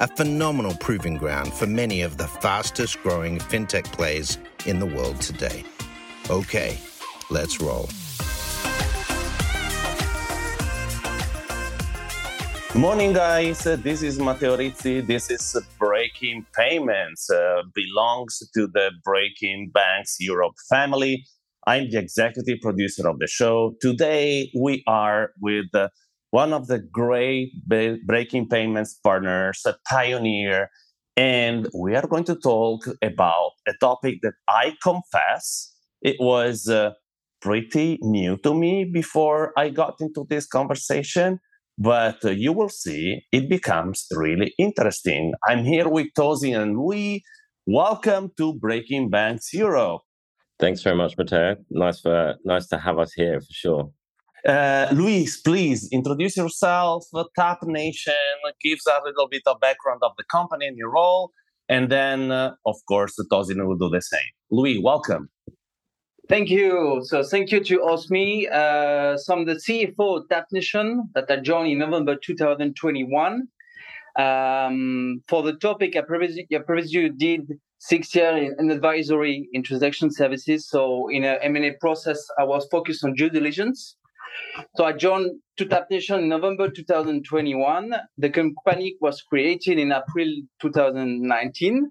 a phenomenal proving ground for many of the fastest growing fintech plays in the world today. Okay, let's roll. Morning, guys. This is Matteo Rizzi. This is Breaking Payments. Uh, belongs to the Breaking Banks Europe family. I'm the executive producer of the show. Today, we are with uh, one of the great Breaking Payments partners, a pioneer, and we are going to talk about a topic that I confess it was uh, pretty new to me before I got into this conversation but uh, you will see it becomes really interesting. I'm here with Tosin and Louis. Welcome to Breaking Banks Europe. Thanks very much, Matteo. Nice for nice to have us here for sure. Uh, Luis, please introduce yourself. Tap Nation gives a little bit of background of the company and your role, and then, uh, of course, Tosin will do the same. Louis, welcome. Thank you. So thank you to Osmi. Uh, so I'm the CFO of Tapnation that I joined in November 2021. Um, for the topic, I previously, I previously did six years in advisory in transaction services. So in an M&A process, I was focused on due diligence. So I joined to Tapnation in November 2021. The company was created in April 2019.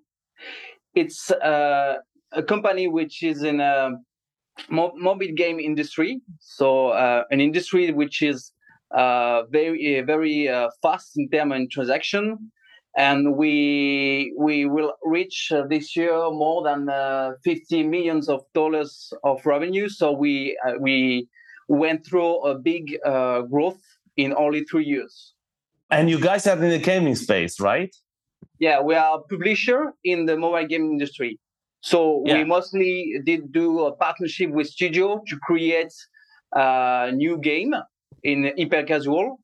It's uh, a company which is in a mo- mobile game industry. So uh, an industry which is uh, very very uh, fast in terms of transaction, and we we will reach uh, this year more than uh, 50 millions of dollars of revenue. So we uh, we went through a big uh, growth in only three years. And you guys are in the gaming space, right? Yeah, we are a publisher in the mobile game industry. So Yeah. we mostly did do a partnership with studio to create a new game in hyper casual,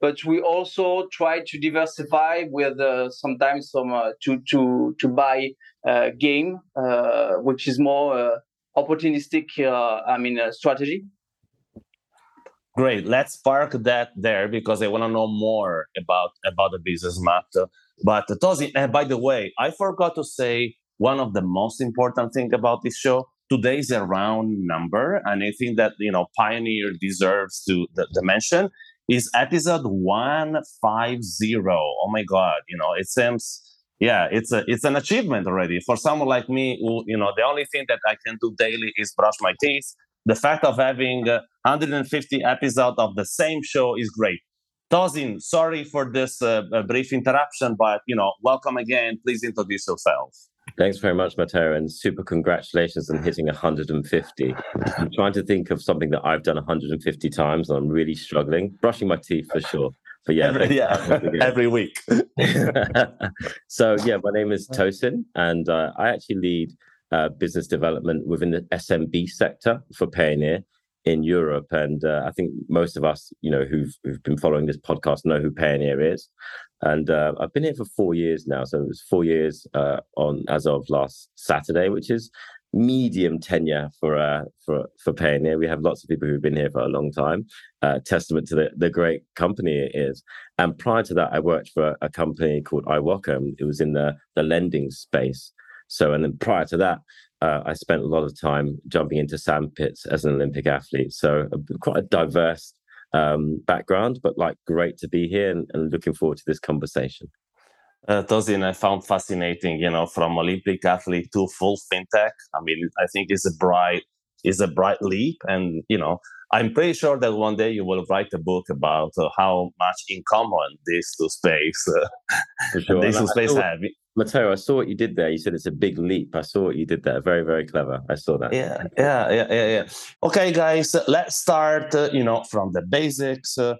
but we also try to diversify with uh, sometimes some uh, to to to buy uh, game uh, which is more uh, opportunistic. Uh, I mean uh, strategy. Great. Let's park that there because I want to know more about about the business map. But Tosin, and by the way, I forgot to say one of the most important thing about this show. Today is a round number, and I think that you know Payoneer deserves to the, the mention. Is episode one five zero? Oh my God! You know it seems. Yeah, it's a it's an achievement already for someone like me. Who you know the only thing that I can do daily is brush my teeth. The fact of having uh, 150 episodes of the same show is great. Tosin, sorry for this uh, brief interruption, but you know, welcome again. Please introduce yourself. Thanks very much, Matteo, and super congratulations on hitting 150. I'm trying to think of something that I've done 150 times, and I'm really struggling. Brushing my teeth for sure. But yeah, every, yeah, having us again. every week. so yeah, my name is Tosin, and uh, I actually lead uh, business development within the SMB sector for Payoneer in Europe. And uh, I think most of us, you know, who've, who've been following this podcast know who Payoneer is. And uh, I've been here for four years now, so it was four years uh, on as of last Saturday, which is medium tenure for uh, for for Payoneer. We have lots of people who've been here for a long time. Uh, testament to the the great company it is. And prior to that, I worked for a company called iwoca. It was in the the lending space. So, and then prior to that, uh, I spent a lot of time jumping into sandpits as an Olympic athlete. So, a, quite a diverse um, background, but like great to be here and, and looking forward to this conversation. Uh, Tosin, I found fascinating, you know, from Olympic athlete to full fintech. I mean, I think it's a bright, is a bright leap, and you know, I'm pretty sure that one day you will write a book about uh, how much in common these two space, uh, sure. these two space have. Matteo, I saw what you did there. You said it's a big leap. I saw what you did there. Very, very clever. I saw that. Yeah, yeah, yeah, yeah, yeah. Okay, guys, let's start. Uh, you know, from the basics. Uh,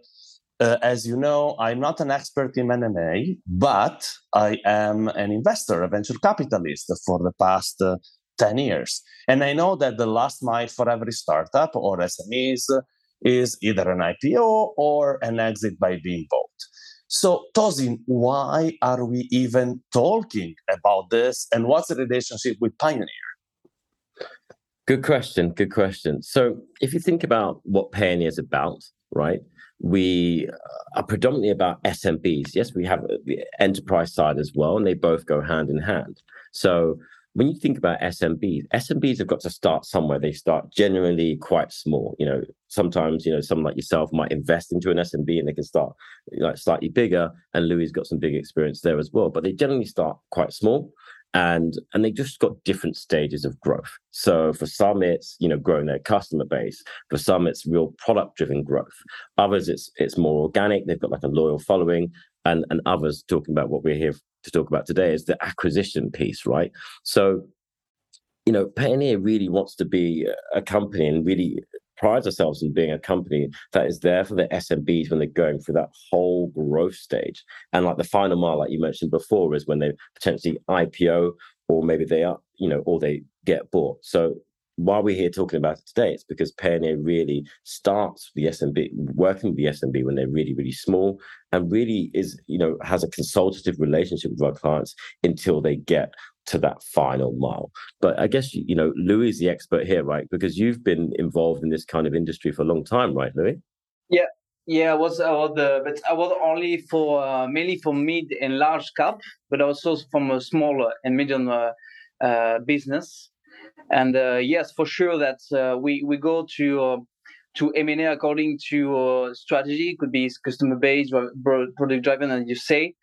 uh, as you know, I'm not an expert in M&A, but I am an investor, a venture capitalist for the past uh, 10 years. And I know that the last mile for every startup or SMEs is either an IPO or an exit by being bought. So, Tosin, why are we even talking about this? And what's the relationship with Payoneer? Good question. Good question. So, if you think about what Payoneer is about, right? We uh, are predominantly about SMBs. Yes, we have the enterprise side as well, and they both go hand in hand. So, when you think about SMBs, SMBs have got to start somewhere. They start generally quite small. You know, sometimes you know someone like yourself might invest into an SMB and they can start like slightly bigger. And Louis got some big experience there as well. But they generally start quite small, and and they just got different stages of growth. So for some, it's you know growing their customer base. For some, it's real product driven growth. Others, it's it's more organic. They've got like a loyal following, and and others talking about what we're here to talk about today is the acquisition piece, right? So, you know, Payoneer really wants to be a company and really prides ourselves in being a company that is there for the SMBs when they're going through that whole growth stage. And like the final mile, like you mentioned before, is when they potentially IPO or maybe they are, you know, or they get bought. So why we're here talking about it today, it's because Payoneer really starts the SMB, working with the SMB when they're really, really small, and really is, you know, has a consultative relationship with our clients until they get to that final mile. But I guess you know, Louis is the expert here, right? Because you've been involved in this kind of industry for a long time, right, Louis? Yeah, yeah, I was, was the, but I was only for uh, mainly for mid and large cap, but also from a small and medium uh, uh, business. And uh, yes, for sure that uh, we we go to uh, to M&A according to strategy. It could be customer based, product driven, as you say.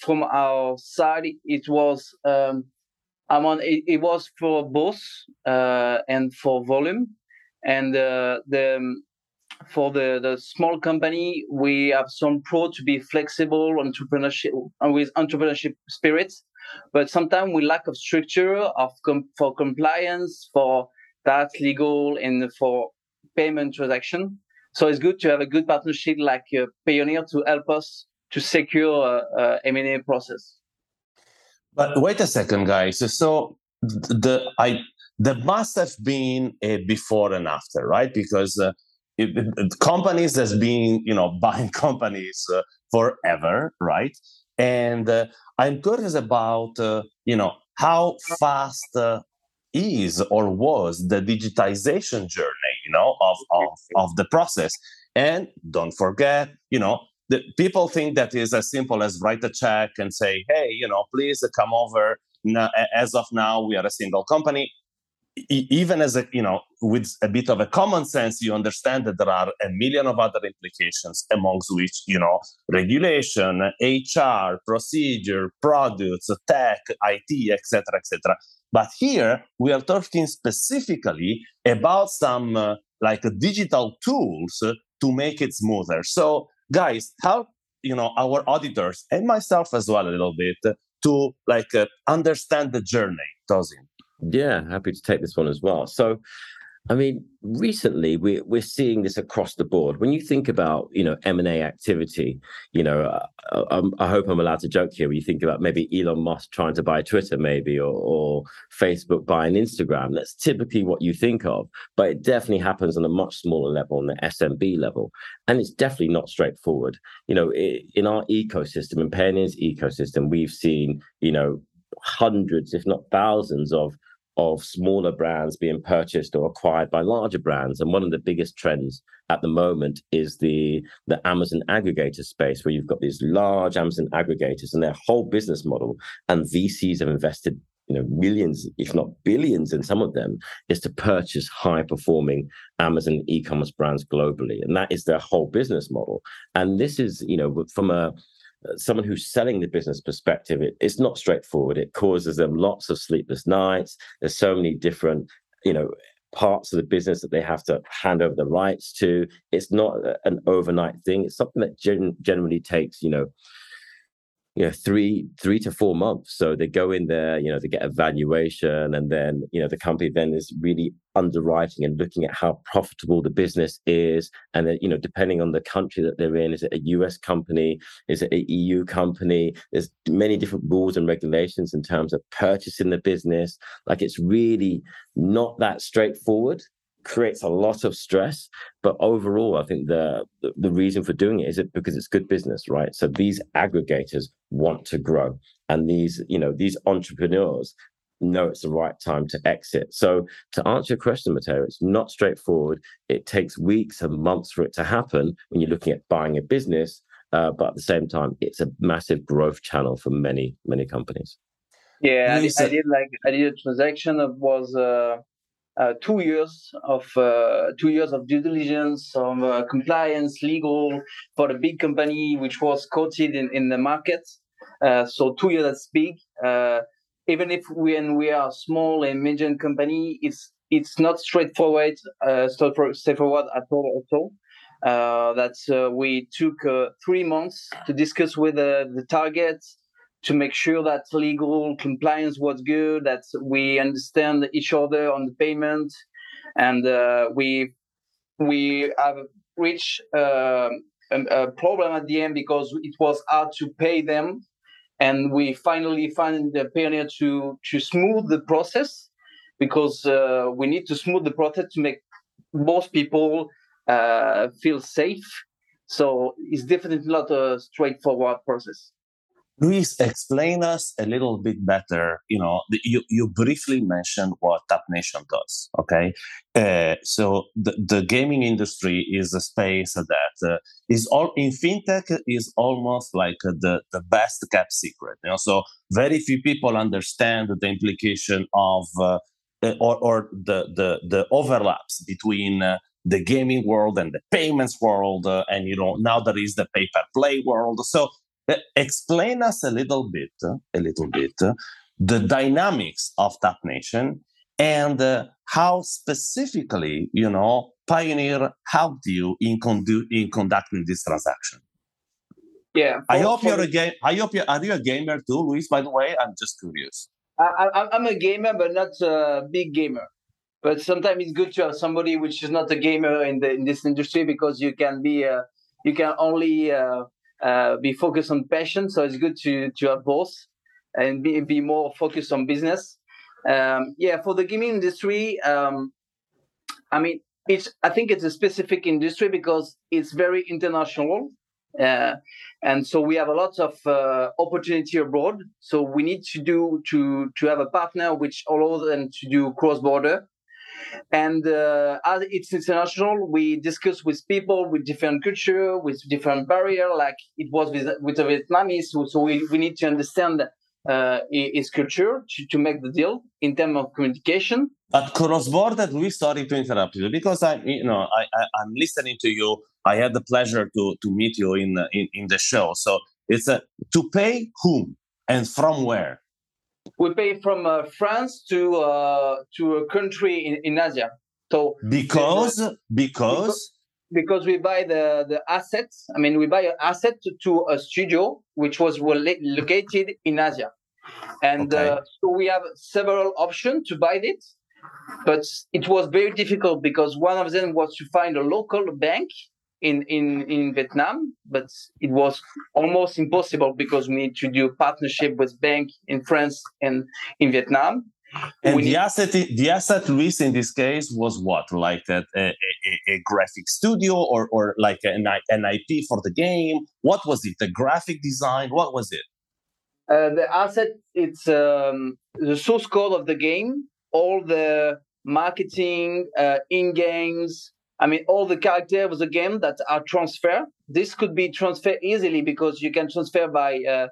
from our side, it was. Um, on. It, it, was for both and for volume, and the for the, the small company, we have some pro to be flexible, entrepreneurship, with entrepreneurship spirits but sometimes we lack of structure of com- for compliance, for that legal, and for payment transaction. So it's good to have a good partnership like uh, Payoneer to help us to secure uh, uh, M&A process. But wait a second, guys. So the I there must have been a before and after, right? Because uh, it, it, companies has been you know buying companies uh, forever, right? And uh, I'm curious about, uh, you know, how fast uh, is or was the digitization journey, you know, of, of, of the process. And don't forget, you know, the people think that is as simple as write a check and say, hey, you know, please come over. Now, as of now, we are a single company even as a you know with a bit of a common sense you understand that there are a million of other implications amongst which you know regulation hr procedure products tech it etc etc but here we are talking specifically about some uh, like digital tools to make it smoother so guys help you know our auditors and myself as well a little bit to like uh, understand the journey Tosin. Yeah, happy to take this one as well. So, I mean, recently we we're seeing this across the board. When you think about you know M and A activity, you know, uh, uh I hope I'm allowed to joke here. When you think about maybe Elon Musk trying to buy Twitter, maybe or, or Facebook buying Instagram, that's typically what you think of. But it definitely happens on a much smaller level, on the SMB level, and it's definitely not straightforward. You know, it, in our ecosystem, in Payoneer's ecosystem, we've seen you know hundreds, if not thousands, of of smaller brands being purchased or acquired by larger brands. And one of the biggest trends at the moment is the the Amazon aggregator space, where you've got these large Amazon aggregators and their whole business model, and VCs have invested you know millions if not billions in some of them is to purchase high performing amazon e-commerce brands globally. And that is their whole business model. And this is you know from a Uh, someone who's selling the business perspective, it, it's not straightforward. It causes them lots of sleepless nights. There's so many different, you know, parts of the business that they have to hand over the rights to. It's not an overnight thing. It's something that gen- generally takes, you know, you know three three to four months. So they go in there you know they get a valuation and then you know the company then is really underwriting and looking at how profitable the business is. And then you know depending on the country that they're in is it a us company? Is it a eu company? There's many different rules and regulations in terms of purchasing the business. Like it's really not that straightforward creates a lot of stress. But overall, I think the, the, the reason for doing it is it because it's good business, right? So these aggregators want to grow, and these you know these entrepreneurs know it's the right time to exit. So to answer your question, Matteo, it's not straightforward. It takes weeks and months for it to happen when you're looking at buying a business. Uh, but at the same time, it's a massive growth channel for many, many companies. Yeah, I, I, did like I did a transaction that was uh, uh, two years of uh, two years of due diligence, of uh, compliance, legal for a big company which was quoted in, in the market. Uh, so two years that's big. Uh, even if when we are small and medium company, it's it's not straightforward, uh, straightforward at all. All. that we took three months to discuss with the target, to make sure that legal compliance was good, that we understand each other on the payment, and uh, we we have reached uh, a, a, problem at the end because it was hard to pay them, and we finally find the Payoneer to to smooth the process because uh, we need to smooth the process to make most people uh, feel safe. So it's definitely not a straightforward process. Luis, explain us a little bit better. You know, you, you briefly mentioned what Tap Nation does. Okay, uh, so the, the gaming industry is a space that uh, is all in fintech is almost like the the best kept secret. You know, so very few people understand the implication of uh, uh or, or the, the the overlaps between uh, the gaming world and the payments world uh, and you know now there is the pay per play world so explain us a little bit, a little bit, the dynamics of Tap Nation and uh, how specifically, you know, Payoneer helped you in, condu- in conducting this transaction. Yeah, I hope you're a game. I hope you are you a gamer too, Luis. By the way, I'm just curious. I, am a gamer, but not a big gamer. But sometimes it's good to have somebody which is not a gamer in the in this industry because you can be uh, you can only uh, uh, be focused on passion. So it's good to to have both and be, be more focused on business. Um, yeah, for the gaming industry, um, I mean, it's I think it's a specific industry because it's very international. Uh, and so we have a lot of uh, opportunity abroad. So we need to do to to have a partner which allows them to do cross border. And uh, as it's international, we discuss with people with different culture, with different barrier, like it was with, with the Vietnamese. So, so we, we need to understand uh, culture to, to make the deal in terms of communication. But cross-border, we sorry to interrupt you because I, you know, I, I am listening to you. I had the pleasure to to meet you in in, in the show. So it's a to pay whom and from where we pay from uh, France to uh, to a country in, in Asia. So because because because we buy the the assets. I mean, we buy an asset to, to a studio which was located in Asia, and okay. uh, so we have several options to buy it. But it was very difficult because one of them was to find a local bank in, in, in Vietnam, but it was almost impossible because we need to do partnership with bank in France and in Vietnam. And we the need- asset, the asset, Luis, in this case was what, like a, a, a graphic studio or, or like an, an IP for the game? What was it? The graphic design? What was it? Uh, the asset, it's um, the source code of the game, all the marketing, uh, in games, I mean, all the characters of the game that are transferred. This could be transferred easily because you can transfer by. Uh,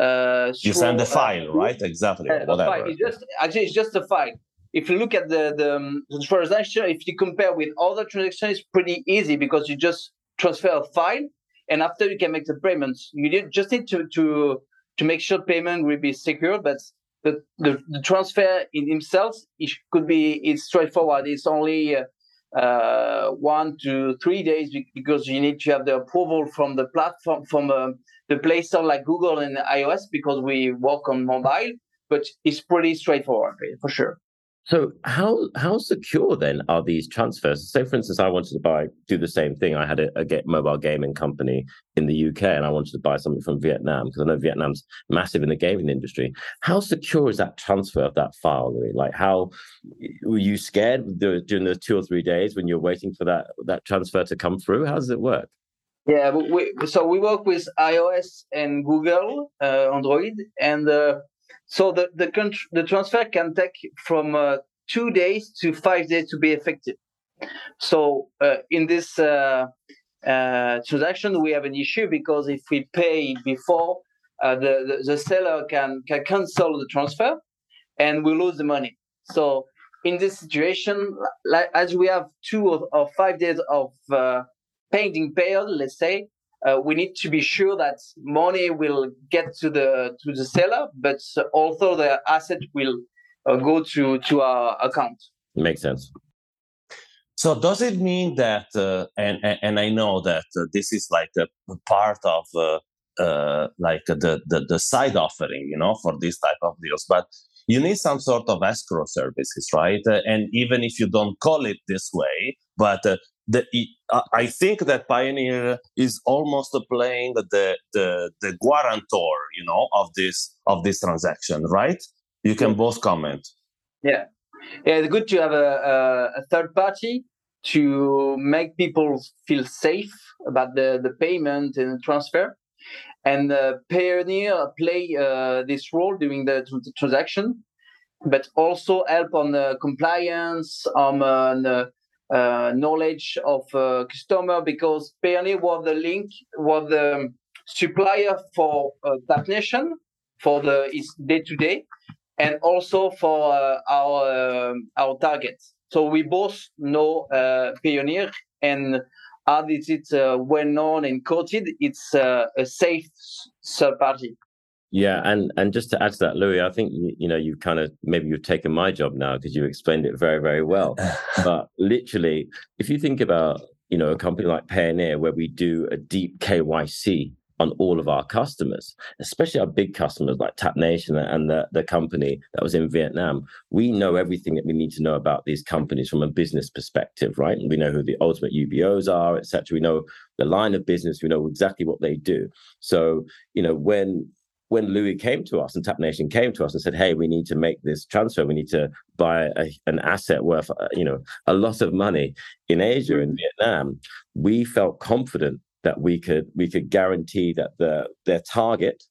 uh, you send the uh, file, right? Exactly. Uh, Whatever. It's just actually it's just a file. If you look at the, the um, the transaction, if you compare with other transactions, it's pretty easy because you just transfer a file, and after you can make the payments. You just need to to to make sure payment will be secure, but the, the, the transfer in himself it could be it's straightforward. It's only uh, uh, one to three days because you need to have the approval from the platform from uh, the Play Store like Google and iOS because we work on mobile. But it's pretty straightforward for sure. So how how secure then are these transfers? Say, for instance, I wanted to buy do the same thing. I had a, a get mobile gaming company in the UK, and I wanted to buy something from Vietnam because I know Vietnam's massive in the gaming industry. How secure is that transfer of that file? Louis? Like, how were you scared during the two or three days when you're waiting for that that transfer to come through? How does it work? Yeah, we, so we work with iOS and Google uh, Android, and uh, so the the, the transfer can take from uh, two days to five days to be effective. So uh, in this uh, uh transaction, we have an issue because if we pay before, uh, the, the, the seller can can cancel the transfer, and we lose the money. So in this situation, like as we have two or, or five days of uh, pending period, let's say, uh, we need to be sure that money will get to the to the seller, but also the asset will uh, go to to our account. Makes sense. So does it mean that, uh, and, and I know that uh, this is like a part of uh, uh, like the, the the side offering, you know, for this type of deals, but you need some sort of escrow services, right? and even if you don't call it this way, but the, I think that Payoneer is almost playing the, the the guarantor, you know, of this of this transaction, right? You can both comment. Yeah, yeah, it's good to have a, a, a third party to make people feel safe about the, the payment and transfer. And uh, Payoneer play uh, this role during the, the, transaction, but also help on the compliance, on uh, uh, knowledge of uh, customer because Payoneer was the link, was the supplier for uh, Nation for the day to day, and also for uh, our um, our targets. So we both know uh, Payoneer and as it's uh, well known and quoted, it's uh, a safe third party. Yeah, and and just to add to that, Louis, I think you, you know you've kind of maybe you've taken my job now because you explained it very very well. but literally, if you think about you know a company like Payoneer where we do a deep KYC on all of our customers, especially our big customers like Tap Nation and the, the company that was in Vietnam. We know everything that we need to know about these companies from a business perspective, right? We know who the ultimate UBOs are, etc. We know the line of business. We know exactly what they do. So, you know, when when Louis came to us and Tap Nation came to us and said, "Hey, we need to make this transfer. We need to buy a, an asset worth, uh, you know, a lot of money in Asia in Vietnam," we felt confident that we could we could guarantee that the their target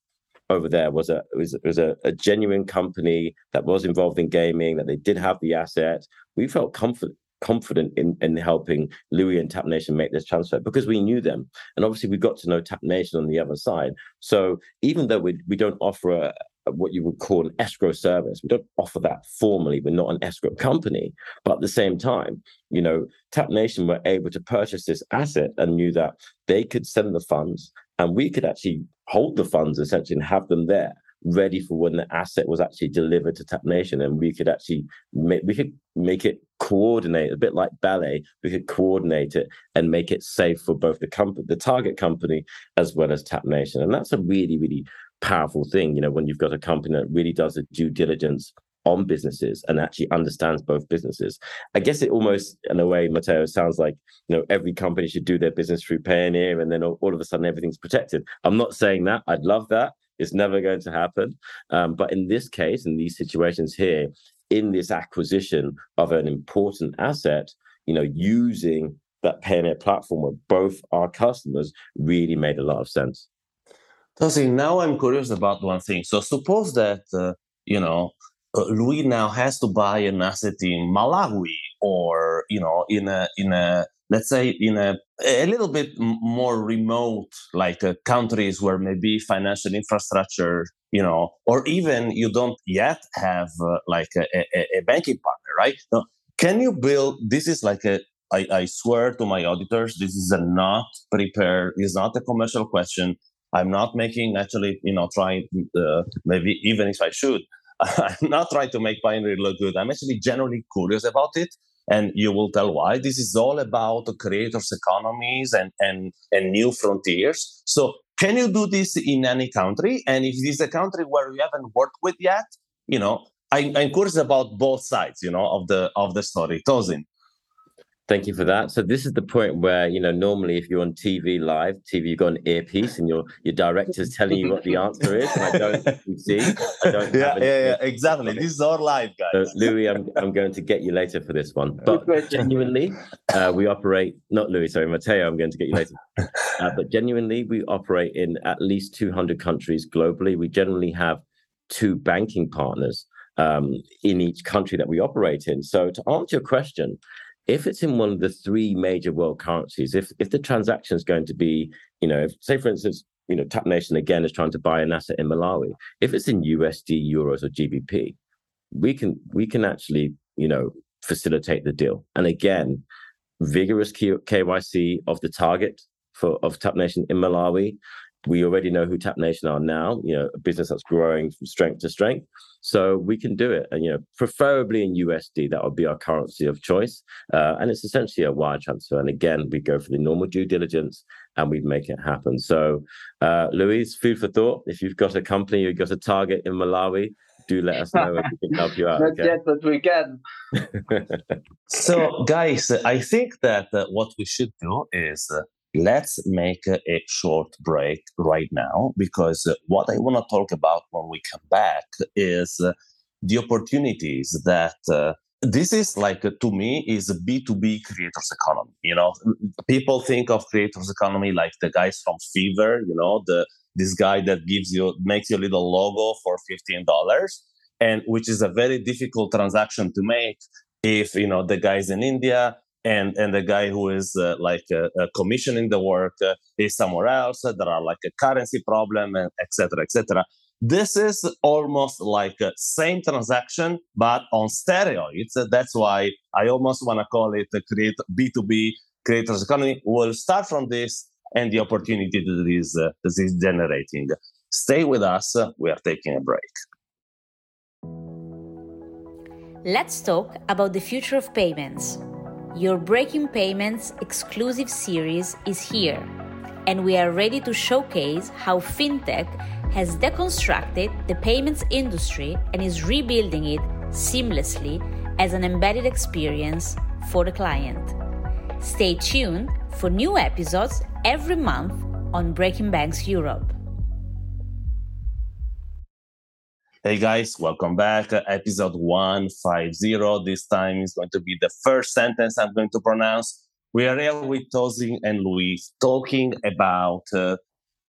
over there was a was, was a, a genuine company that was involved in gaming that they did have the asset. We felt confident confident in, in helping Louis and Tap Nation make this transfer because we knew them. And obviously, we got to know Tap Nation on the other side. So even though we, we don't offer a, what you would call an escrow service, we don't offer that formally. We're not an escrow company. But at the same time, you know, Tap Nation were able to purchase this asset and knew that they could send the funds and we could actually hold the funds essentially and have them there ready for when the asset was actually delivered to Tap Nation, and we could actually make we could make it coordinate a bit like ballet. We could coordinate it and make it safe for both the company, the target company, as well as Tap Nation, and that's a really really powerful thing. You know, when you've got a company that really does a due diligence on businesses and actually understands both businesses. I guess it almost, in a way, Matteo, sounds like you know every company should do their business through Payoneer, and then all, all of a sudden everything's protected. I'm not saying that. I'd love that. It's never going to happen. Um, but in this case, in these situations here, in this acquisition of an important asset, you know, using that Payoneer platform with both our customers really made a lot of sense. Tosi, now I'm curious about one thing. So suppose that, uh, you know, uh, Louis now has to buy an asset in Malawi or, you know, in a, in a let's say in a, a little bit more remote like uh, countries where maybe financial infrastructure you know or even you don't yet have uh, like a, a, a, banking partner right? Now, can you build this is like a I, I swear to my auditors this is a not prepared is not a commercial question. I'm not making actually you know trying uh, maybe even if i should i'm not trying to make binary look good. I'm actually genuinely curious about it and you will tell why. This is all about creators economies and and and new frontiers. So can you do this in any country? And if this is a country where you haven't worked with yet, you know, I, I'm curious about both sides, you know, of the of the story. Tosin. Thank you for that. So this is the point where you know normally if you're on TV live, TV you've got an earpiece and your your director's telling you what the answer is, and I don't see. I don't yeah, yeah, yeah, exactly. This is our live, guys. So Louis, I'm I'm going to get you later for this one, but genuinely, uh, we operate. Not Louis, sorry, Matteo. I'm going to get you later, uh, but genuinely, we operate in at least 200 countries globally. We generally have two banking partners um, in each country that we operate in. So to answer your question if it's in one of the three major world currencies, if if the transaction is going to be, you know, if, say for instance, you know, Tap Nation again is trying to buy an asset in Malawi, if it's in USD, euros, or GBP, we can we can actually, you know, facilitate the deal. And again, vigorous KYC of the target for of Tap Nation in Malawi, we already know who Tap Nation are now, you know, a business that's growing from strength to strength. So we can do it. And, you know, preferably in USD, that would be our currency of choice. Uh, and it's essentially a wire transfer. And again, we go for the normal due diligence and we make it happen. So, uh, Louise, food for thought. If you've got a company, you've got a target in Malawi, do let us know if we can help you out. Not okay? yet, but we can. so, guys, I think that uh, what we should do is uh, let's make a short break right now because what I want to talk about when we come back is the opportunities that uh, this is like to me is a b2b creators economy you know? People think of creators economy like the guys from Fiverr you know the this guy that gives you makes you a little logo for $15 and which is a very difficult transaction to make if you know the guys in india and and the guy who is uh, like uh, uh, commissioning the work uh, is somewhere else there are like a currency problem and etc etc this is almost like a same transaction but on steroids. That's why i almost want to call it a create b2b creators economy. We'll start from this and the opportunity that is, uh, this is generating. Stay with us. We are taking a break. Let's talk about the future of payments your Breaking Payments exclusive series is here, and we are ready to showcase how FinTech has deconstructed the payments industry and is rebuilding it seamlessly as an embedded experience for the client. Stay tuned for new episodes every month on Breaking Banks Europe. Hey guys, welcome back. Uh, episode 150. This time is going to be the first sentence I'm going to pronounce. We are here with Tosin and Luis talking about, uh,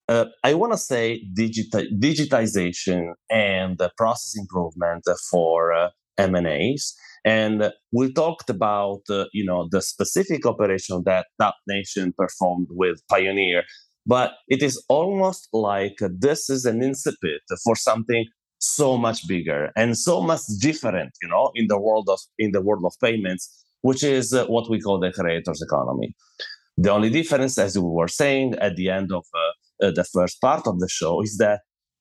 uh, I want to say, digita- digitization and process improvement for uh, M&As. And we talked about, uh, you know, the specific operation that Tap Nation performed with Payoneer, But it is almost like this is an incipit for something so much bigger and so much different, you know, in the world of in the world of payments, which is uh, what we call the creators economy. The only difference, as we were saying at the end of uh, uh, the first part of the show, is that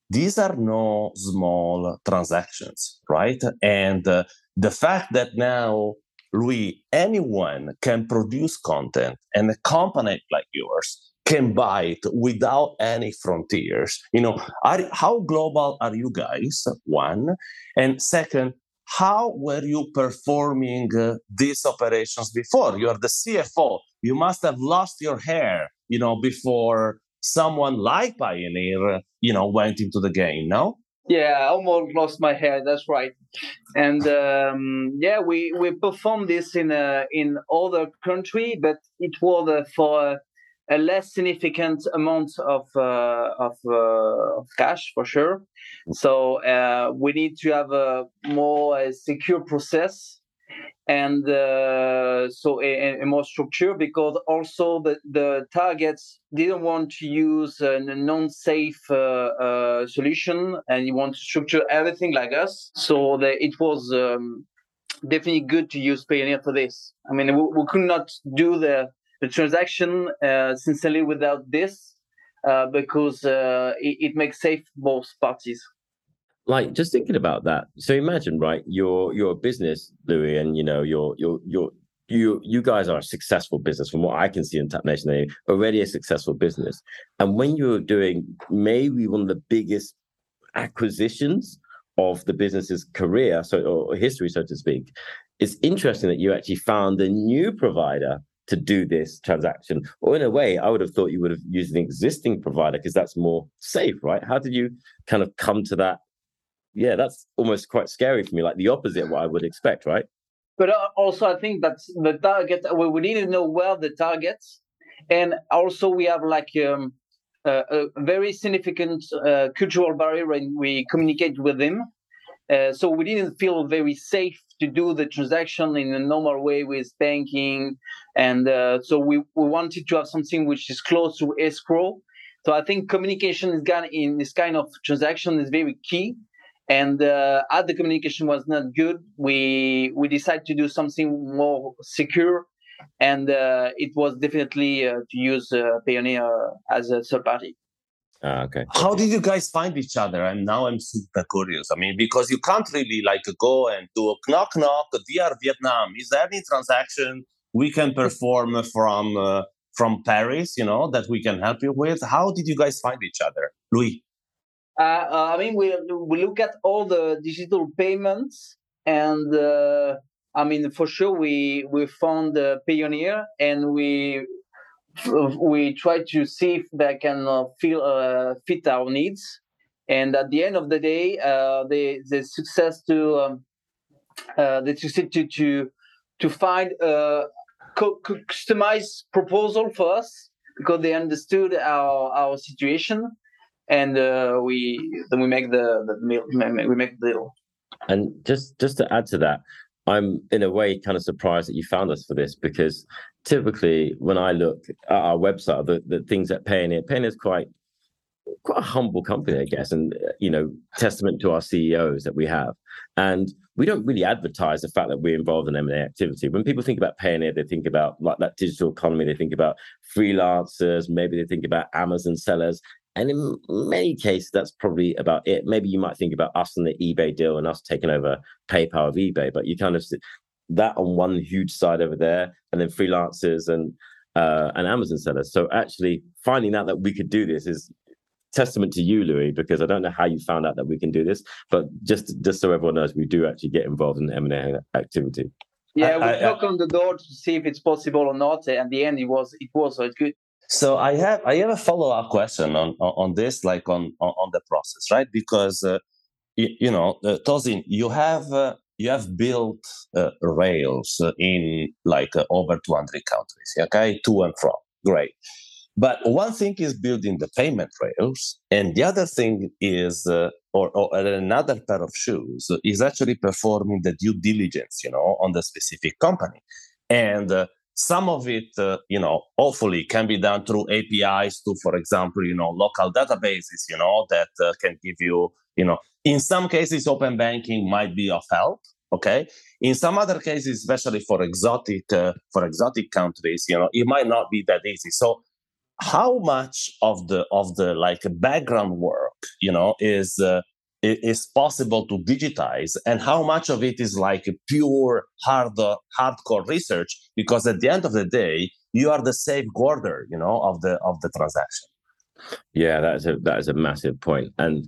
these are no small transactions, right? And uh, the fact that now, Louis, anyone can produce content and a company like yours can buy it without any frontiers. You know, are, how global are you guys? One, and second, how were you performing uh, these operations before? You are the CFO. You must have lost your hair, you know, before someone like Payoneer, you know, went into the game. No. Yeah, I almost lost my hair. That's right. And um, yeah, we we performed this in a in other country, but it was uh, for a less significant amount of uh, of, uh, of cash for sure. So uh, we need to have a more secure process and uh, so a, a, more structure because also the, the targets didn't want to use a non-safe uh, uh, solution and you want to structure everything like us. So the, it was um, definitely good to use Payoneer for this. I mean, we, we could not do the the transaction uh, sincerely without this uh, because uh, it, it, makes safe both parties like just thinking about that so imagine right you're you're a business louis and you know you're you're you're you you guys are a successful business from what I can see in Tap Nation. They're already a successful business, and when you're doing maybe one of the biggest acquisitions of the business's career, so or history, so to speak, it's interesting that you actually found a new provider to do this transaction. Or in a way, I would have thought you would have used an existing provider because that's more safe, right? How did you kind of come to that? Yeah, that's almost quite scary for me, like the opposite of what I would expect, right? But uh, also, I think that's the target. We need to know where the targets, and also we have like um, a, a, very significant uh, cultural barrier when we communicate with them. Uh, so we didn't feel very safe to do the transaction in a normal way with banking, and uh, so we, we wanted to have something which is close to escrow. So I think communication is in this kind of transaction is very key and uh, as the communication was not good, we we decided to do something more secure, and uh, it was definitely uh, to use Payoneer as a third party. Ah, okay. How did you guys find each other? And now I'm super curious. I mean, because you can't really like go and do a knock knock, We are Vietnam, is there any transaction we can perform from uh, from Paris? You know that we can help you with. How did you guys find each other, Louis? Uh, uh, I mean, we we look at all the digital payments, and uh, I mean, for sure, we we found the Payoneer, and we we try to see if they can uh, feel, uh, fit our needs. And at the end of the day, uh, the success to um, uh, to to to find a customized proposal for us because they understood our our situation and uh, we then we make the, the we make the deal. And just just to add to that, I'm in a way kind of surprised that you found us for this because typically when I look at our website, the, the things that Payoneer, Payoneer is quite quite a humble company, I guess, and uh, you know, testament to our CEOs that we have. And we don't really advertise the fact that we're involved in M&A activity. When people think about Payoneer, they think about like that digital economy, they think about freelancers, maybe they think about Amazon sellers. And in many cases, that's probably about it. Maybe you might think about us and the eBay deal and us taking over PayPal of eBay, but you kind of that on one huge side over there, and then freelancers and uh, and Amazon sellers. So actually finding out that we could do this is testament to you, Louis, because I don't know how you found out that we can do this, but just just so everyone knows, we do actually get involved in M and A activity. Yeah, we knock on the door to see if it's possible or not. And the end, it was it was so it's good. So I have I have a follow up question on, on, this, like on, on, the process, right? Because uh, you, you, know, uh, Tosin, you have uh, you have built uh, rails in like uh, over 200 countries, okay, to and from. Great. But one thing is building the payment rails, and the other thing is, uh, or, or, another pair of shoes, is actually performing the due diligence, you know, on the specific company. And uh, some of it, uh, you know, hopefully can be done through APIs to, for example, you know, local databases, you know, that uh, can give you, you know, in some cases, open banking might be of help. Okay. In some other cases, especially for exotic, uh, for exotic countries, you know, it might not be that easy. So, how much of the of the like background work, you know, is uh, is possible to digitize and how much of it is like pure hard hardcore research because at the end of the day you are the safeguarder you know of the of the transaction. Yeah that is a that is a massive point. And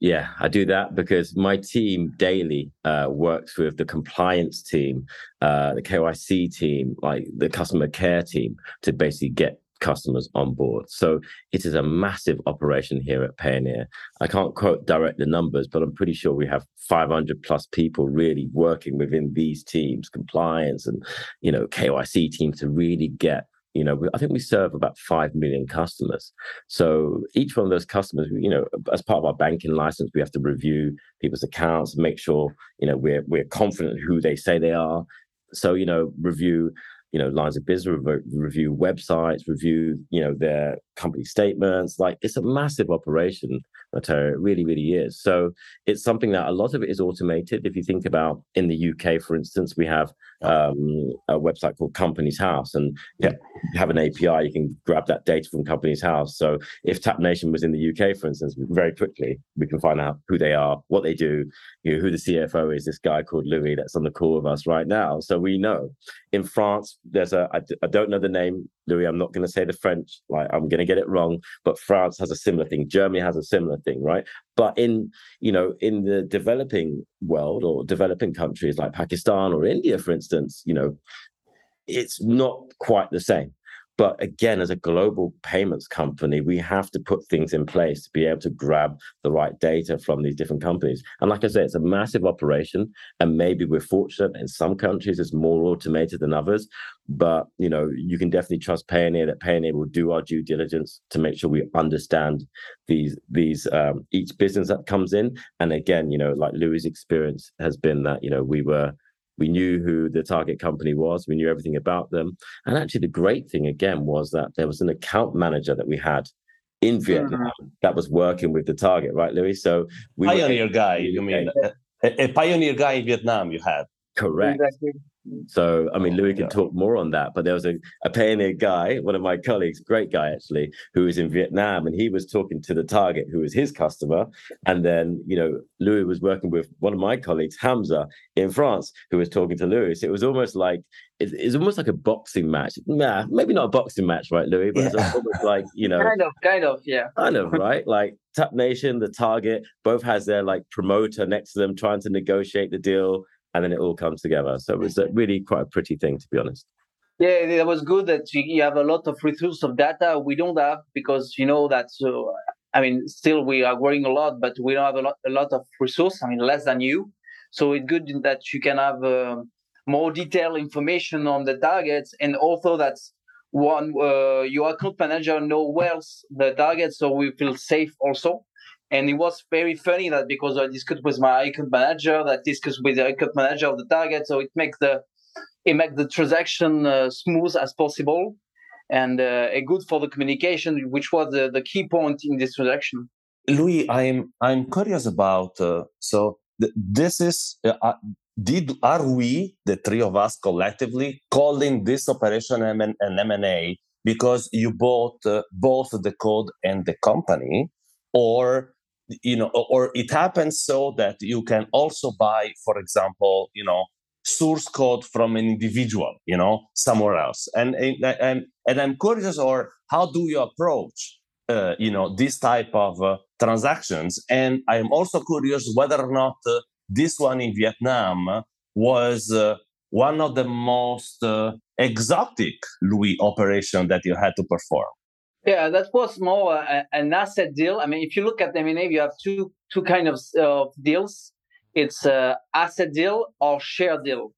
yeah i do that because my team daily uh, works with the compliance team uh, the kyc team like the customer care team to basically get customers on board. So it is a massive operation here at Payoneer. I can't quote direct the numbers, but I'm pretty sure we have 500 plus people really working within these teams, compliance and you know KYC teams to really get. You know, I think we serve about five million customers. So each one of those customers, you know, as part of our banking license, we have to review people's accounts, make sure you know we're we're confident who they say they are. So you know, review you know lines of business review websites review you know their company statements like it's a massive operation Matteo. it really really is so it's something that a lot of it is automated if you think about in the uk for instance we have um, a website called Companies House, and yeah, you have an API, you can grab that data from Companies House. So if Tap Nation was in the UK, for instance, very quickly we can find out who they are, what they do, you know, who the CFO is. This guy called Louis that's on the call with us right now. So we know. In France, there's a I, I don't know the name Louis. I'm not going to say the French, like I'm going to get it wrong. But France has a similar thing. Germany has a similar thing, right? But in you know in the developing world or developing countries like Pakistan or India, for instance, you know, it's not quite the same. But again, as a global payments company, we have to put things in place to be able to grab the right data from these different companies. And like I said, it's a massive operation. And maybe we're fortunate in some countries it's more automated than others. But you know, you can definitely trust Payoneer that Payoneer will do our due diligence to make sure we understand these these um, each business that comes in. And again, you know, like Louis' experience has been that, you know, we were we knew who the target company was. We knew everything about them. And actually, the great thing again was that there was an account manager that we had in Vietnam mm-hmm. that was working with the target, right, Louis? So we Payoneer guy. You mean a, a, Payoneer guy in Vietnam? You had correct. Exactly. So, I mean, Louis can talk more on that, but there was a, a Payoneer guy, one of my colleagues, great guy actually, who was in Vietnam and he was talking to the target who was his customer. And then, you know, Louis was working with one of my colleagues, Hamza, in France, who was talking to Louis. It was almost like, it, it's almost like a boxing match. Nah, maybe not a boxing match, right, Louis? But yeah. it's almost like, you know. Kind of, kind of, yeah. Kind of, right? Like Tap Nation, the target, both has their like promoter next to them trying to negotiate the deal and then it all comes together. So it was really quite a pretty thing, to be honest. Yeah, it was good that you have a lot of resource of data we don't have because you know that. So I mean, still we are growing a lot, but we don't have a lot, a lot of resource. I mean, less than you. So it's good that you can have uh, more detailed information on the targets, and also that's one uh, your account manager know well the target, so we feel safe also. And it was very funny that because I discussed with my account manager, that discussed with the account manager of the target, so it makes the it makes the transaction uh, smooth as possible and uh, good for the communication, which was the, the key point in this transaction. Louis, I'm I'm curious about uh, so th- this is uh, uh did are we the three of us collectively calling this operation M- an M&A because you bought uh, both the code and the company, or you know or it happens so that you can also buy for example you know source code from an individual you know somewhere else. And and and i'm curious or how do you approach uh, you know this type of uh, transactions? And i'm also curious whether or not uh, this one in vietnam was uh, one of the most uh, exotic louis operation that you had to perform yeah, that was more a, an asset deal. I mean, if you look at M&A, you have two two kind of uh, deals. It's a asset deal or share deal.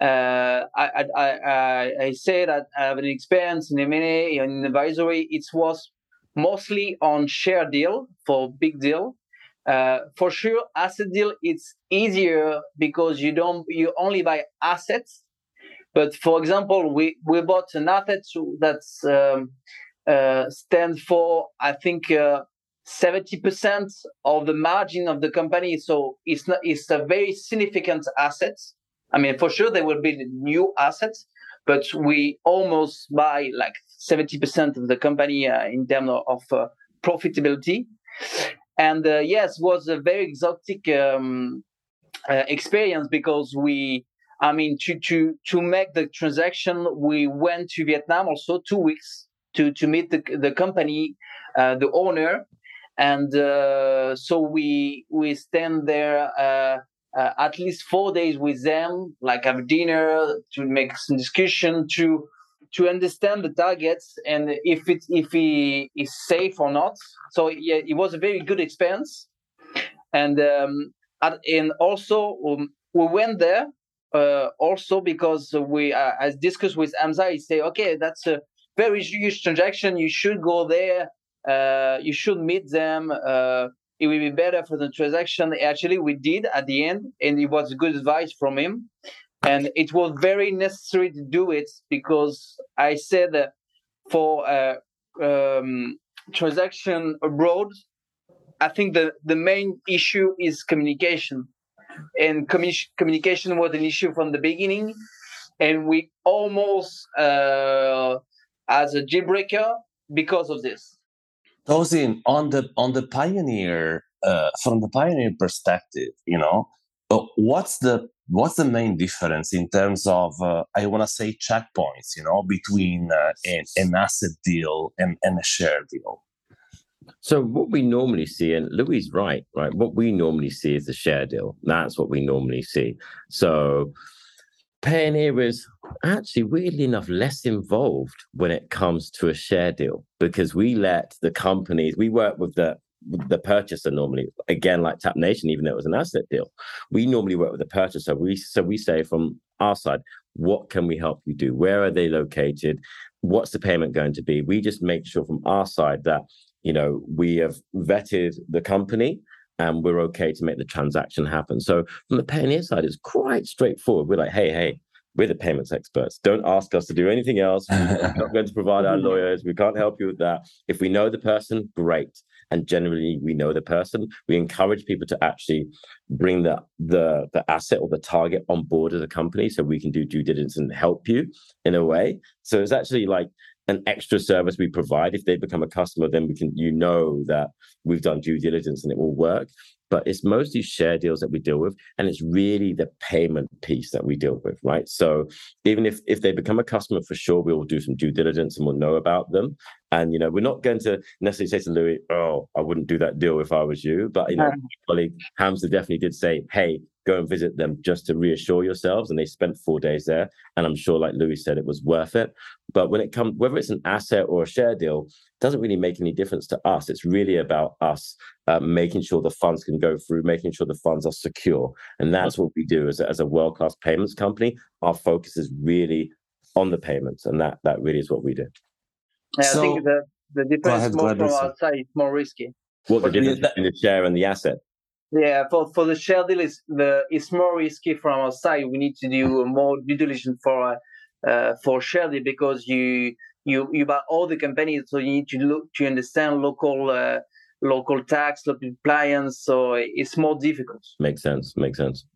Uh, I, I, I, I say that I have an experience in M&A in advisory. It was mostly on share deal for big deal. Uh, for sure, asset deal it's easier because you don't you only buy assets. But for example, we we bought an asset that's um, uh, stand for, I think, uh, 70% of the margin of the company. So it's not, it's a very significant asset. I mean, for sure there will be new assets, but we almost buy like 70% of the company uh, in terms of, of uh, profitability. And uh, yes, was a very exotic um, uh, experience because we, I mean, to to to make the transaction, we went to Vietnam also two weeks to to meet the the company, uh, the owner, and uh, so we we stand there. Uh, uh, at least four days with them, like have dinner to make some discussion to to understand the targets and if it if he is safe or not. So yeah, it was a very good experience, and um, and also um, we went there uh, also because we uh, as discussed with Hamza, he say okay that's a very huge transaction. You should go there. Uh, you should meet them. Uh, it will be better for the transaction. Actually, we did at the end, and it was good advice from him. And it was very necessary to do it because I said that for a um, transaction abroad, I think the, the main issue is communication. And communication was an issue from the beginning and we almost uh, as a jailbreaker because of this. Tosin, on the on the Payoneer uh, from the Payoneer perspective, you know, uh, what's the what's the main difference in terms of uh, I want to say checkpoints, you know, between uh, an, an asset deal and, and a share deal? So what we normally see, and Louis is right, right? What we normally see is the share deal. That's what we normally see. So Payoneer is actually, weirdly enough, less involved when it comes to a share deal because we let the companies, we work with the the purchaser normally again like tap nation even though it was an asset deal. We normally work with the purchaser. We so we say from our side what can we help you do? Where are they located? What's the payment going to be? We just make sure from our side that you know we have vetted the company and we're okay to make the transaction happen. So from the Payoneer side, it's quite straightforward. We're like, hey, hey, we're the payments experts. Don't ask us to do anything else. We're not going to provide our lawyers. We can't help you with that. If we know the person, great. And generally, we know the person. We encourage people to actually bring the the the asset or the target on board as a company, so we can do due diligence and help you in a way. So it's actually like an extra service we provide. If they become a customer, then we can, you know, that we've done due diligence and it will work. But it's mostly share deals that we deal with, and it's really the payment piece that we deal with, right? So even if if they become a customer, for sure we will do some due diligence and we'll know about them. And you know, we're not going to necessarily say to Louis, "Oh, I wouldn't do that deal if I was you." But you know, my colleague Hamza definitely did say, "Hey, go and visit them just to reassure yourselves. And they spent four days there. And I'm sure, like Louis said, it was worth it. But when it comes, whether it's an asset or a share deal, doesn't really make any difference to us. It's really about us uh, making sure the funds can go through, making sure the funds are secure. And that's what we do as a, as a world class payments company. Our focus is really on the payments. And that, that really is what we do. Yeah, so, I think the, the difference ahead, more from our side is more risky. What the difference between the share and the asset? Yeah, for, for the share deal, is the it's more risky from our side. We need to do more due diligence for uh, for share deal because you you you buy all the companies, so you need to look to understand local uh, local tax, local compliance. So it's more difficult. Makes sense. Makes sense.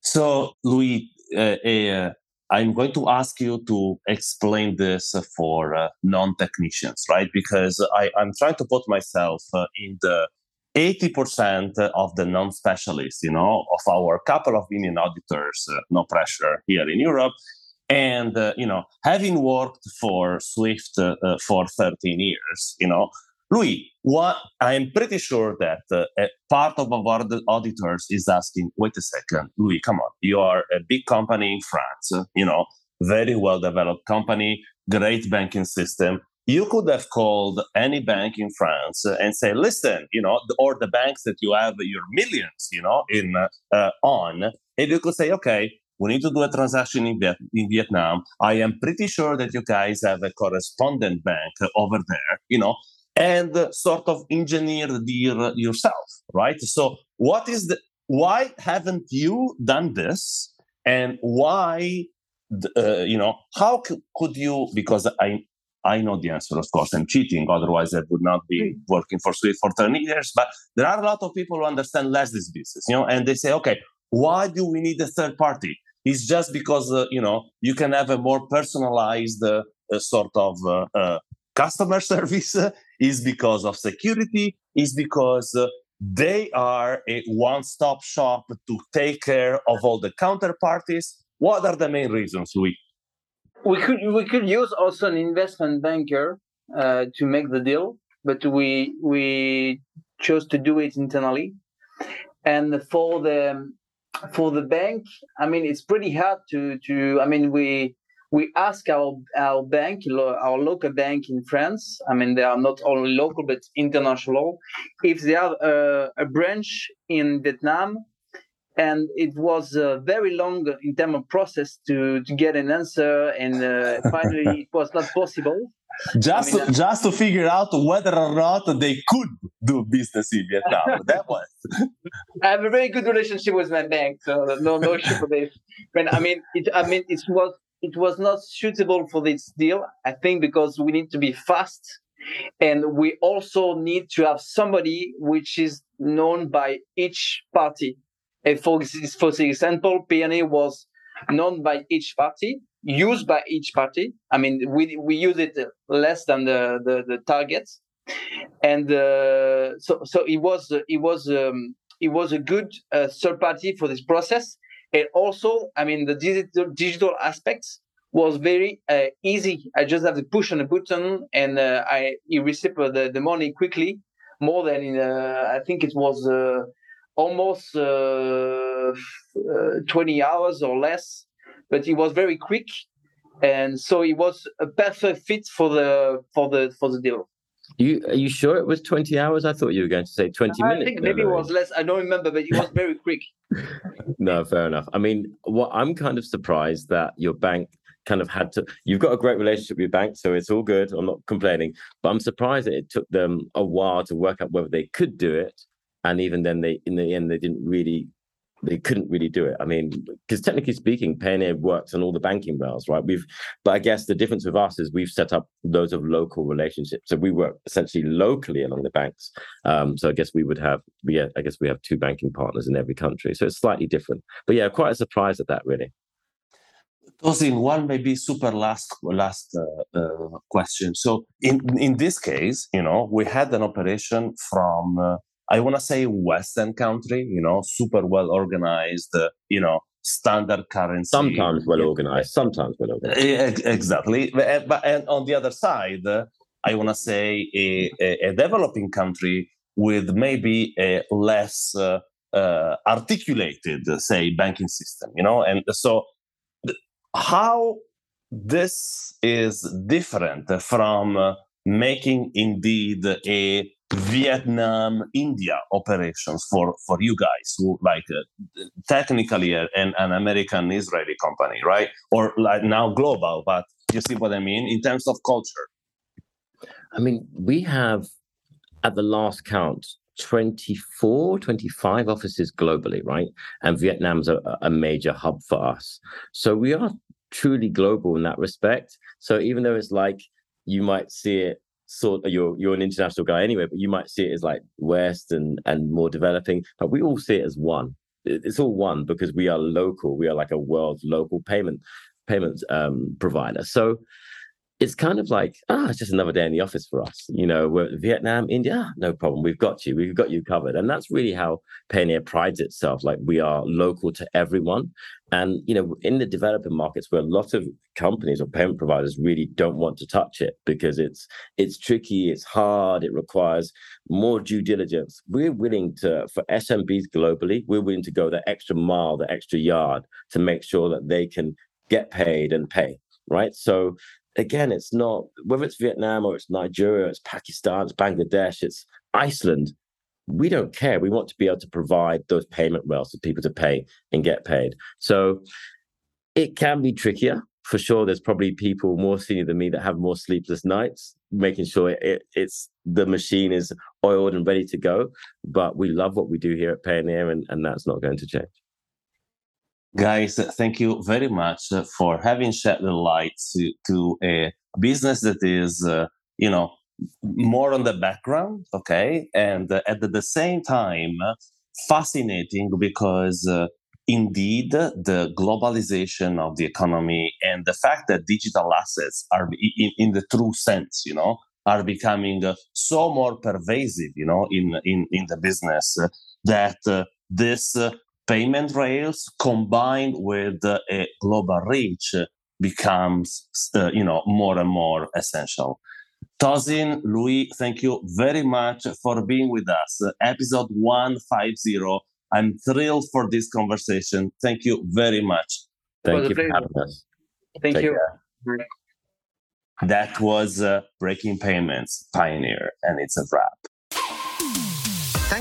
So Louis, uh, uh, I'm going to ask you to explain this for uh, non-technicians, right? Because I, I'm trying to put myself uh, in the 80% of the non-specialists, you know, of our couple of million auditors, uh, no pressure here in Europe, and uh, you know, having worked for Swift uh, uh for 13 years, you know, Louis, what I'm pretty sure that uh, part of our auditors is asking, wait a second, Louis, come on, you are a big company in France, you know, very well developed company, great banking system you could have called any bank in France and say, listen, you know, or the banks that you have your millions, you know, in uh, on, and you could say, okay, we need to do a transaction in, Viet- in Vietnam. I am pretty sure that you guys have a correspondent bank over there, you know, and sort of engineer the deal yourself, right? So, what is the why haven't you done this, and why? Uh, you know, how c- could you? Because I I know the answer, of course. I'm cheating. Otherwise, I would not be hmm. working for Swift for 10 years. But there are a lot of people who understand less this business, you know, and they say, okay, why do we need a third party? It's just because, uh, you know, you can have a more personalized uh, uh, sort of uh, uh, customer service. Is because of security. Is because uh, they are a one-stop shop to take care of all the counterparties. What are the main reasons, Louis? we could we could use also an investment banker uh, to make the deal, but we we chose to do it internally. And for the for the bank, I mean, it's pretty hard to to. I mean, we we ask our our bank, our local bank in France. I mean, they are not only local but international. If they have a, a branch in Vietnam, and it was uh, very long in terms of process to, to get an answer and uh, finally it was not possible just I mean, to, uh, just to figure out whether or not they could do business in Vietnam. that was. I have a very good relationship with my bank, so no no issue for this. But I mean, it I mean it was it was not suitable for this deal. I think because we need to be fast, and we also need to have somebody which is known by each party for, for example, Payoneer was known by each party, used by each party. I mean, we we use it less than the the, the targets, and uh, so so it was it was um, it was a good uh, third party for this process. And also, I mean, the digital digital aspects was very uh, easy. I just have to push on a button and uh, I receive the, the money quickly, more than in uh, I think it was uh, almost uh, uh, 20 hours or less, but it was very quick, and so it was a perfect fit for the for the for the deal. You are you sure it was 20 hours? I thought you were going to say 20 I minutes. I think maybe it was less. I don't remember, but it was very quick. no, fair enough. I mean, what I'm kind of surprised that your bank kind of had to you've got a great relationship with your bank so it's all good i'm not complaining but i'm surprised that it took them a while to work out whether they could do it and even then they in the end they didn't really they couldn't really do it. I mean, because technically speaking, Payoneer works on all the banking rails, right? We've, but I guess the difference with us is we've set up loads of local relationships. So we work essentially locally along the banks. Um, so I guess we would have, yeah, I guess we have two banking partners in every country. So it's slightly different. But yeah, quite a surprise at that, really. Tosin, one maybe super last last uh, uh, question. So in in this case, you know, we had an operation from uh, I want to say Western country, you know, super well organized, uh, you know, standard currency. Sometimes well organized, sometimes well organized. Exactly. But, but and on the other side, uh, I want to say a, a, a, developing country with maybe a less uh, uh, articulated, say, banking system, you know, and so how this is different from uh, making indeed a Vietnam India operations for for you guys who like uh, technically an, an American Israeli company right? Or like now global but you see what I mean? In terms of culture. I mean we have at the last count 24 25 offices globally right? And Vietnam's a, a major hub for us. So we are truly global in that respect. So even though it's like you might see it sort of you're you're an international guy anyway, but you might see it as like West and and more developing. But we all see it as one. It's all one because we are local. We are like a world local payment payment um, provider. So it's kind of like ah, it's just another day in the office for us. You know, we're Vietnam, India, ah, no problem. We've got you. We've got you covered, and that's really how Payoneer prides itself. Like we are local to everyone, and you know, in the developing markets, where a lot of companies or payment providers really don't want to touch it because it's it's tricky, it's hard, it requires more due diligence. We're willing to, for SMBs globally, we're willing to go the extra mile, the extra yard to make sure that they can get paid and pay right? So again, it's not whether it's Vietnam or it's Nigeria, it's Pakistan, it's Bangladesh, it's Iceland. We don't care. We want to be able to provide those payment rails for people to pay and get paid. So it can be trickier for sure. There's probably people more senior than me that have more sleepless nights, making sure it, it's the machine is oiled and ready to go. But we love what we do here at Payoneer, and, and that's not going to change. Guys, thank you very much uh, for having shed the light to, to a business that is, uh, you know, more on the background, okay, and uh, at the same time fascinating because uh, indeed the globalization of the economy and the fact that digital assets are in, in the true sense, you know, are becoming uh, so more pervasive, you know, in in in the business uh, that this payment rails combined with uh, a global reach becomes uh, you know more and more essential. Tosin, Louis, thank you very much for being with us. episode 150. I'm thrilled for this conversation. Thank you very much. Thank you for having us. Thank Take you. Care. That was uh, Breaking Payments Payoneer, and it's a wrap.